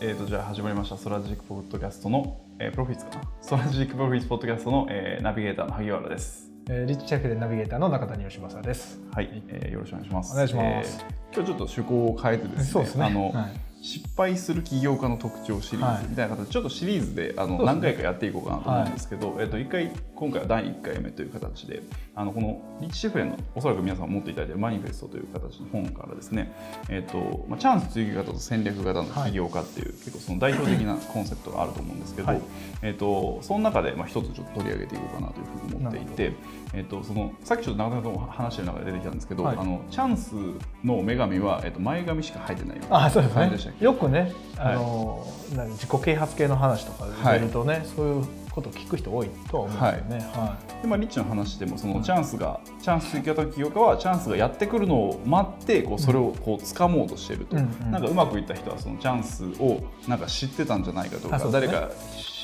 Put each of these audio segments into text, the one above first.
えー、とじゃあ始まりました。 Strategic Podcast の、えー、 Profits かな。 Strategic Profits Podcast の、えー、ナビゲーターの萩原です。えー、リッチシェフでナビゲーターの中谷義正です。はい、えー、よろしくお願いします。お願いします。えー今日ちょっと趣向を変えてですねね。あの、はい。失敗する起業家の特徴シリーはいズみたいな形でちょっとシリーズであのね。何回かやっていこうかなと思うんですけど、えっと一回今回は第1回目という形であのこのリッチシェフへのおそらく皆さん持っていただいているマニフェストという形の本からですね、えっとまあ、チャンス追求型と戦略型の起業家っていう、結構その代表的なコンセプトがあると思うんですけど、はい。えっとその中でまあ一つちょっと取り上げていこうかなというふうに思っていて、えっとそのさっきちょっと中田さんと話してる中で出てきたんですけど、はい。あのチャンスの女神は、えっと前髪しか入ってないあ、そうですね。よくね、あの、何自己啓発系の話とかで出るとね、そういうことを聞く人多いとは思うんですよね。はでまあ、リッチの話でもそのチャンスが、チャンス追加型起業家はチャンスがやってくるのを待ってこうそれをこう掴もうとしてると、うんうん。なんかうまくいった人はそのチャンスをなんか知ってたんじゃないかとか、ね。誰か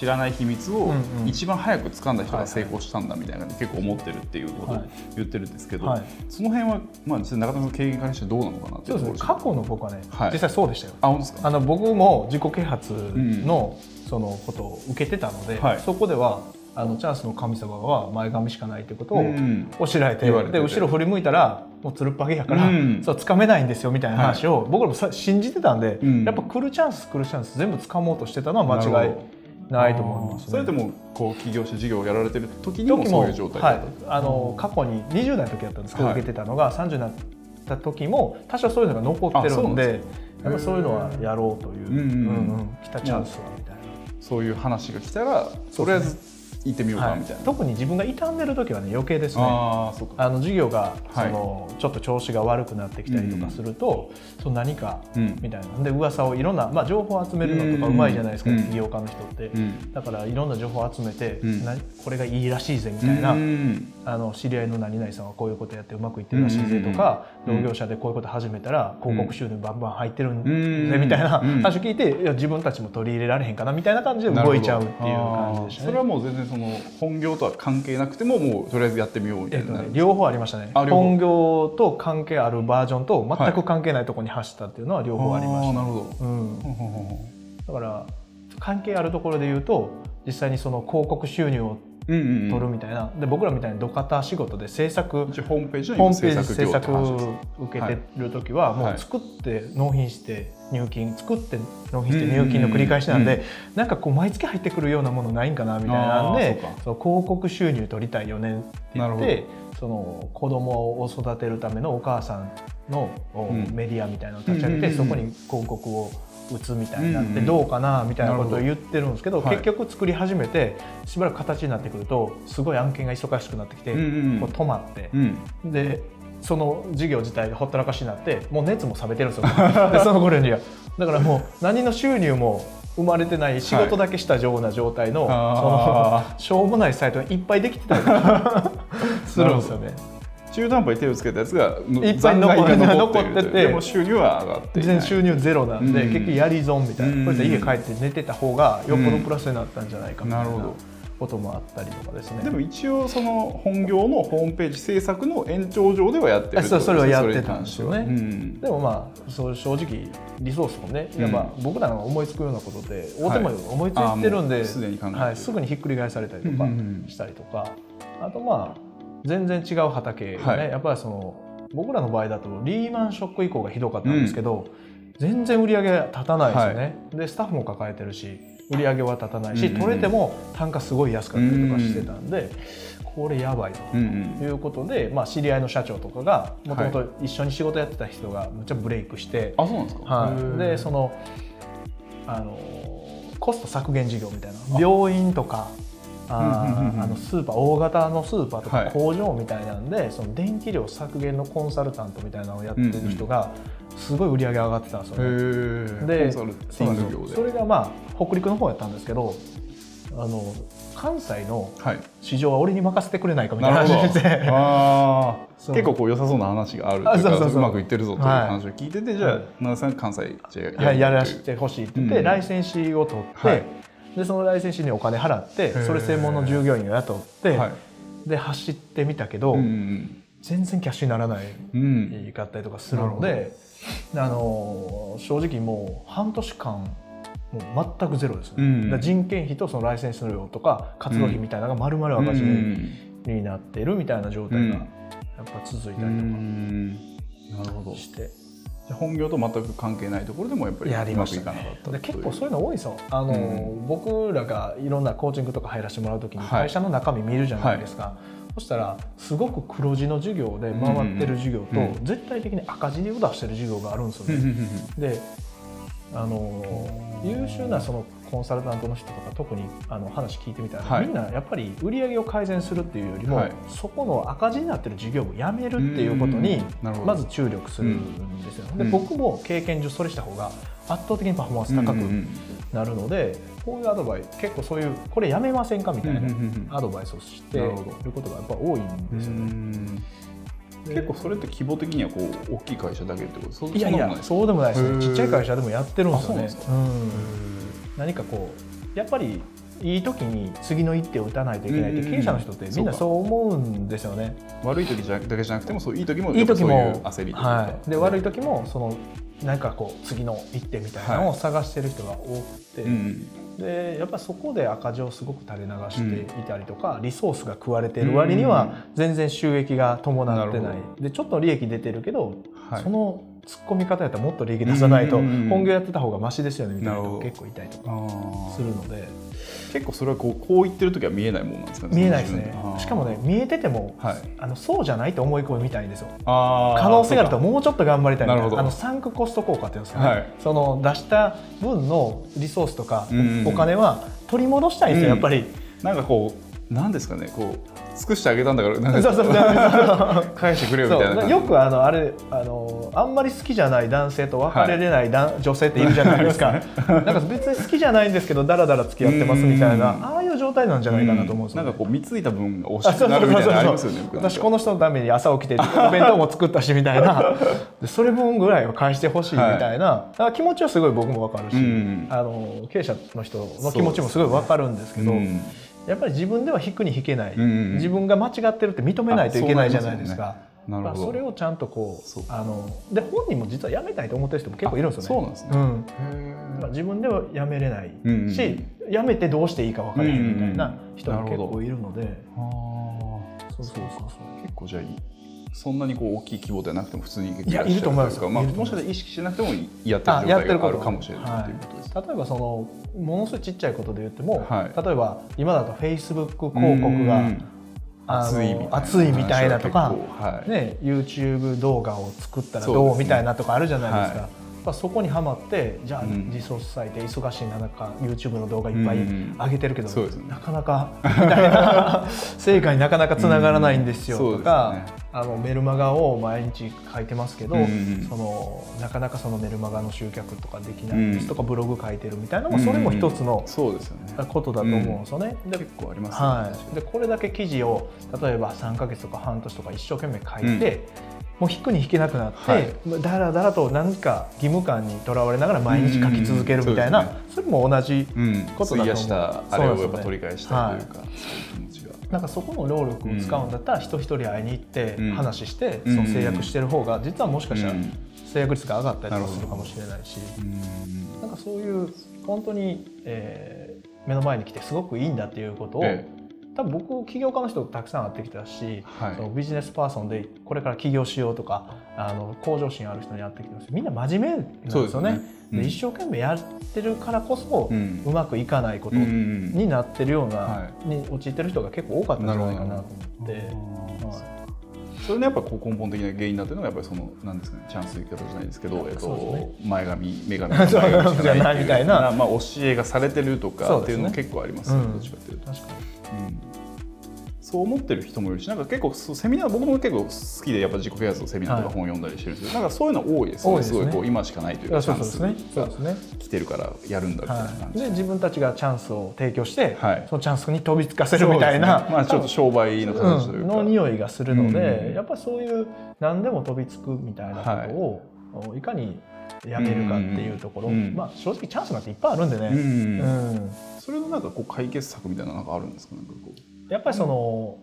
知らない秘密をうんうん。一番早く掴んだ人がはいはい成功したんだみたいな結構思ってるっていうことをはい。言ってるんですけど、はい。その辺は、まあ、実際中田さんの経験からしてどうなのかなってい。そうですね。過去の僕はね、はい。実際そうでしたよ。あ本当ですか？あの僕も自己啓発のそのことを受けてたので、はい。そこではあのチャンスの神様は前髪しかないということをうん教えられて,、で後ろ振り向いたらもうつるっぱげやから、うん。そう掴めないんですよみたいな話を、僕らもさ信じてたんで、うん。やっぱ来るチャンス来るチャンス全部掴もうとしてたのは間違いないと思います、ね。それでもこう起業して事業をやられてる時にもそういう状態だはったい、あの過去に20代の時だったんですけど、はい。受けてたのが30になった時も多少そういうのが残ってるんでやっぱそういうのはやろうという、うんうんうん。来たチャンスはみたいな。そういう話が来たらとりあえず行ってみようかはい。みたいな。特に自分が傷んでる時はね余計ですね。あの授業がそはい。の、ちょっと調子が悪くなってきたりとかすると、その何かうん。みたいな。で噂をいろんな、まあ、情報を集めるのとかうん。うまいじゃないですか、うん。起業家の人って、うん。だからいろんな情報を集めて、これがいいらしいぜみたいな、うん。あの知り合いの何々さんはこういうことやってうまくいってるらしいぜとか、うん。同業者でこういうこと始めたら広告収入バンバン入ってるんうん。ぜみたいなうん。話を聞いていや自分たちも取り入れられへんかなみたいな感じで動いちゃうっていう感じでしたね。それはもう全然その本業とは関係なくてももうとりあえずやってみようみたえっといな。ね両方ありましたね。本業と関係あるバージョンと全く関係ないところに走ったっていうのは両方ありました、あーなるほど。うん、だから関係あるところで言うと実際にその広告収入をうんうんうん。取るみたいな、で僕らみたいに土方仕事で制作。ホームページ制制作受けてる時はもはい。う作って納品して入金作って納品して入金の繰り返しなんで、なんかこう毎月入ってくるようなものないんかなみたいなんでそうか。そう広告収入取りたいよねって言ってその子供を育てるためのお母さんのメディアみたいなのを立ち上げて、そこに広告を打つみたいになってどうかなみたいなことを言ってるんですけど、はい結局作り始めてしばらく形になってくるとすごい案件が忙しくなってきて、こう止まって。うん。でその事業自体がほったらかしになってもう熱も冷めてるんですよ。でその頃には。だからもう何の収入も生まれてない仕事だけしたような状態の,、あそのしょうもないサイトがいっぱいできてたり するんですよね。中途半端に手をつけたやつがいっぱい残ってててでも収入は上がって全然収入ゼロなんで、うん。結局やり損みたいな、うん。こういったら家帰って寝てた方がよっぽどプラスになったんじゃないかみたいな。なるほどこともあったりとかですね。でも一応その本業のホームページ制作の延長上ではやってるそうそれはやってたんですよね。うん。でもまあそう正直リソースもね、うん。やっぱ僕らが思いつくようなことで大手も思いついてるんで、あーもうすでに考えてる。はい、すぐにひっくり返されたりとかうんうんうん。したりとか、あとまあ全然違う畑がね、はい。やっぱりその僕らの場合だとリーマンショック以降がひどかったんですけど、全然売り上げ立たないですよね、でスタッフも抱えてるし売り上げは立たないし、うんうん取れても単価すごい安かったりとかしてたんで、これやばいと。うんということで、まあ、知り合いの社長とかがもともと一緒に仕事やってた人がむっちゃブレイクして、あそうなんですか？はい、でそのあのコスト削減事業みたいな病院とかあのスーパー大型のスーパーとはい。か工場みたいなんで、その電気量削減のコンサルタントみたいなのをやってる人がすごい売り上げ上がってたんですよね。へでそれがまあ北陸の方やったんですけどあの関西のはい。市場は俺に任せてくれないかみたいな話で。あそう。ー結構こう良さそうな話があるといううまくいってるぞという話を聞いててじゃあはい。奈良さん関西じゃあはい、やらるせてほしいって言って、うん。ライセンシーを取って、はい。でそのライセンシーにお金払ってー。それ専門の従業員を雇って、はい。で走ってみたけど、うんうん全然キャッシュにならないうん。かったりとかするので、あの正直もう半年間もう全くゼロですね、うん。だ人件費とそのライセンス料とか活動費みたいなのが丸々赤字になってるみたいな状態がやっぱ続いたりとかして、本業と全く関係ないところでもやっぱりやりうまくいましたねかなかったで結構そういうの多いですよあの、うん。僕らがいろんなコーチングとか入らせてもらう時にはい。会社の中身見るじゃないですか、そしたらすごく黒字の授業で回ってる授業と、うん。絶対的に赤字を出してる授業があるんですよね。であの優秀なそのコンサルタントの人とか特にあの話聞いてみたら、はい。みんなやっぱり売り上げを改善するっていうよりも、はい。そこの赤字になってる事業をやめるっていうことにまず注力するんですよ、うん。で僕も経験上それした方が圧倒的にパフォーマンス高くなるので、こういうアドバイス結構そういうこれやめませんかみたいなアドバイスをしていることがやっぱ多いんですよね。で結構それって規模的にはこう大きい会社だけってことそいやいやそうでもないですね。ちっちゃい会社でもやってるんですよね。うなんですか？うん。何かこうやっぱりいい時に次の一手を打たないといけないって経営者の人ってみんなそう思うんですよね。悪い時じゃだけじゃなくてもそういい時もいい時も焦りというかはい、で悪い時もその何かこう次の一手みたいなのを探してる人が多くて、うんでやっぱそこで赤字をすごく垂れ流していたりとか、リソースが食われてる割には全然収益が伴ってない。なるほでちょっと利益出てるけど、はい。その突っ込み方やったらもっと利益出さないとうん。うんうん本業やってた方がマシですよねみたいな結構いたりとかするので結構それはこうこう言ってる時は見えないものなんですかね見えないですね。しかもね見えててもはい。あのそうじゃないと思い込みみたいんですよ。可能性があるともうちょっと頑張りたいみたな。いなあのサンクコスト効果っていうんですかね、はい。その出した分のリソースとかうん。お金は取り戻したいんですよ、うん。やっぱり。なんかこうなんですかねこう尽くしてあげたんだから 返してくれよみたいなよくあのあれあのあんまり好きじゃない男性と別れれない男、女性っているじゃないですか。なんか別に好きじゃないんですけどだらだら付き合ってますみたいなうん。ああいう状態なんじゃないかなと思うんですよ、ねなんかこう貢いだ分が惜あしくなるみたいなのありますよね私この人のために朝起きてお弁当も作ったしみたいな。でそれ分ぐらいは返してほしいみたいな、だから気持ちはすごい僕も分かるし、うん。あの経営者の人の気持ちもすごい分かるんですけどうんやっぱり自分では引くに引けない、うんうん自分が間違ってるって認めないといけないじゃないですか。なるほど。まあそれをちゃんとこそう。うあので本人も実は辞めたいと思ってる人も結構いるんですよね。そうなんですね。うん。へまあ、自分では辞めれないうんうんし、辞めてどうしていいか分からへんみたいな人も結構いるので、あそう。そうそうそう。結構じゃあいいそんなにこう大きい規模ではなくても普通に結構いやいると思いますまあ、もしかしたら意識しなくてもやってある状態があるかもしれないはいということです。例えばそのものすごいちっちゃいことで言っても、はい。例えば今だとフェイスブック広告が熱いみたいな。熱いみたいなとか話はい。ね、YouTube 動画を作ったらどうみたいなとかあるじゃないですか。はやっぱそこにはまってじゃあうん。リソース割いて忙しい中 YouTube の動画いっぱいうん。上げてるけど、そうですよね。なかなかみたいな。成果になかなかつながらないんですようんとか、そうですねあのメルマガを毎日書いてますけど、うんそのなかなかそのメルマガの集客とかできないですとか、ブログ書いてるみたいなのもそれも一つのことだと思うんですよね。で結構ありますよね。はい、でこれだけ記事を例えば3か月とか半年とか一生懸命書いて、もう引くに引けなくなって、はい。だらだらと何か義務感にとらわれながら毎日書き続けるみたいな、うんうんうんそれも同じ、うんことだと思う費やしたあれをやっぱそうですね取り返しというかなんかそこの労力を使うんだったら、人一人会いに行ってうん。話して、うん。その制約してる方が実はもしかしたらうん。制約率が上がったりとかするかもしれないし、うん。なんかそういう本当に、えー目の前に来てすごくいいんだっていうことを、え多分僕起業家の人たくさん会ってきたし、はい。そのビジネスパーソンでこれから起業しようとかあの向上心ある人に会ってきてますみんな真面目なんですよね。ですね。うんで一生懸命やってるからこそ、ううんまくいかないことうんうんになってるような、はに陥ってる人が結構多かったんじゃないかなと思って。はいそれのやっぱこう根本的な原因だっていうのがやっぱりそのなんですかねチャンス生き方じゃないですけど、えっと前髪女神 じゃないみたいな。まあ教えがされてるとかっていうの結構ありますよねうん。どっちかっていうと。確かうんそう思ってる人もいるしなんか結構セミナー僕も結構好きでやっぱ自己啓発のセミナーとかはい。本読んだりしてるんですけど、なんかそういうの多いですよね。ね。すごいこう今しかないというかチャンスやそうですね。そうですね。来てるからやるんだみたいなは感い、じ。で自分たちがチャンスを提供して、はい。そのチャンスに飛びつかせるみたいな、ね。まあちょっと商売の形というか、うん。の匂いがするので、うん。やっぱりそういう何でも飛びつくみたいなことを、い、かにやめるかっていうところ、うんまあ正直チャンスなんていっぱいあるんでね、うん。うん。それのなんかこう解決策みたいなのなんかあるんですか？なんかこうやっぱりその、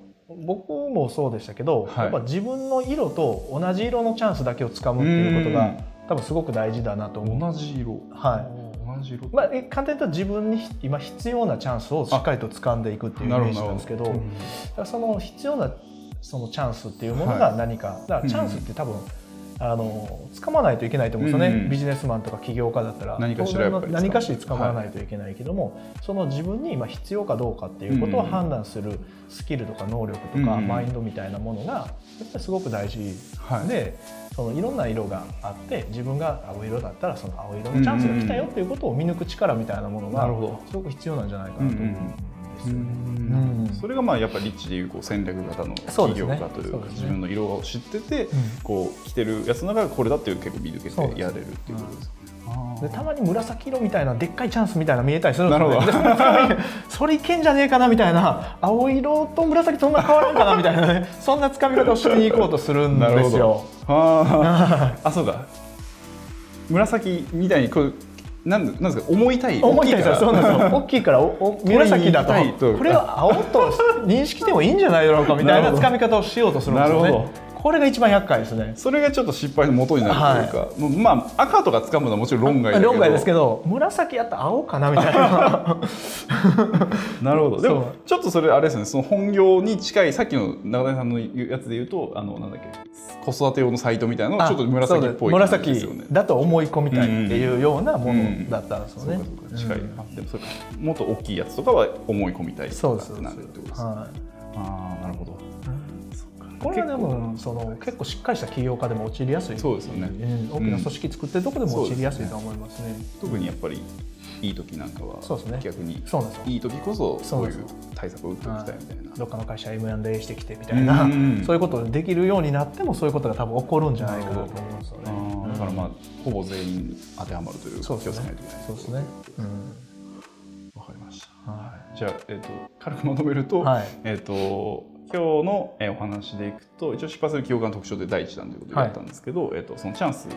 僕もそうでしたけど、はい。やっぱ自分の色と同じ色のチャンスだけをつかむっていうことが、うん。多分すごく大事だなと思う。同じ色。は同じ色。まあ、え簡単に言うと自分に今必要なチャンスをしっかりと掴んでいくっていうイメージなんですけどなるほだからその必要なそのチャンスっていうものが何か、だからチャンスって多分、あの掴まないといけないと思うんですよね、うんうん。ビジネスマンとか起業家だったら。何かしら何かしら掴まないといけないけども、その自分に今必要かどうかっていうことを判断するスキルとか能力とか、うんうん。マインドみたいなものがやっぱりすごく大事はい。で、そのいろんな色があって自分が青色だったらその青色のチャンスが来たよっていうことを見抜く力みたいなものがすごく必要なんじゃないかなと思うんですよね。うん。それがまあやっぱりリッチでいうこう戦略型の企業家というか自分の色を知ってて、ん。こう着てるやつの中でこれだっていう結構見抜けてやれるっていうことですよね。でたまに紫色みたいなでっかいチャンスみたいなの見えたりするんですよ、それいけんじゃねえかなみたいな青色と紫そんな変わらんかなみたいなねそんなつかみ方をしに行こうとするんですよ。あーあそうか。紫みたいにこうなんでなんですか思いたい思いたいそうなんですよ。大きいから、おお紫だと。これは青と認識してもいいんじゃないだろうかみたいなつかみ方をしようとするんですよなるほね。これが一番厄介ですね。それがちょっと失敗の元になるというか、もうまあ赤とか掴むのはもちろん論外だけど。論外ですけど、紫やったら青かなみたいな。なるほど。でもちょっとそれあれですね。その本業に近いさっきの中谷さんのやつで言うとあのなんだっけ子育て用のサイトみたいなのがちょっと紫っぽい感じですよね。紫だと思い込みたいっていうようなものだったんですよね。そうか。そうか。近い、あでもそれかもっと大きいやつとかは思い込みたいそうですなるってことですね。はああなるほど。い。これはでもその結構しっかりした起業家でも陥りやすい。そうですよね。うん。大きな組織作ってるとこでも陥りやすいと思いますね。特にやっぱりいい時なんかはそうですね。逆にそうですよ。いい時こそそういう対策を打っておきたいみたいな。どっかの会社 M&A してきてみたいな、うん。そういうことできるようになってもそういうことが多分起こるんじゃないかなと思いますよあね。ーだからまあほぼ全員に当てはまるという気をつけないといけない。そうですね。うん。わかりました。はじゃあ、えっ、と、軽くまとめると、はい。えっ、と、今日のえーお話でいくと、一応失敗する起業家の特徴で第一弾ということでやったんですけど、えっ、と、そのチャンス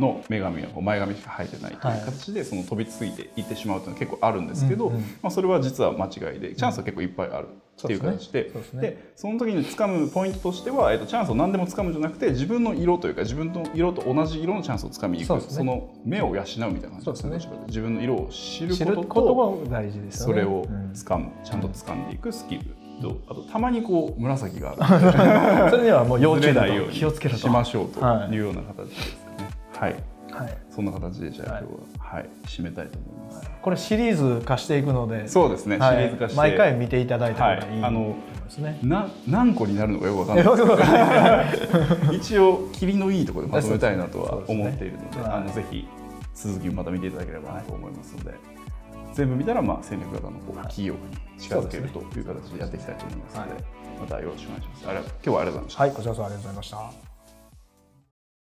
の女神は前髪しか生えてないというはい。形で、その飛びついていってしまうというのは結構あるんですけど、うんうんまあ、それは実は間違いで、チャンスは結構いっぱいあるっていう形で、そうですね。でその時に掴むポイントとしては、えっとチャンスを何でも掴むんじゃなくて自分の色というか自分の色と同じ色のチャンスを掴みに行く。そ,、ね。の目を養うみたいな感じですねね。自分の色を知る知ことと。それをうん。掴む、ちゃんと掴んでいくスキルとあとたまにこう紫がある。それにはもう要注意だよ気をつけると。しましょうとはいいうような形ですかね。はい、はい。そんな形でじゃあはい今日は、はい。締めたいと思います、これシリーズ化していくので、そうですね、はい。シリーズ化して。毎回見ていただいた方がい。いはいあのね。な何個になるのかよくわかんない。ですけど一応霧のいいところでまとめたいなとは思っているのではい。あのぜひ続きをまた見ていただければなと思いますので、全部見たらまあ戦略型のこう企業に近づけるという形でやっていきたいと思いますので、またよろしくお願いします。あれ今日はありがとうございました。はい、こちらこそありがとうございました。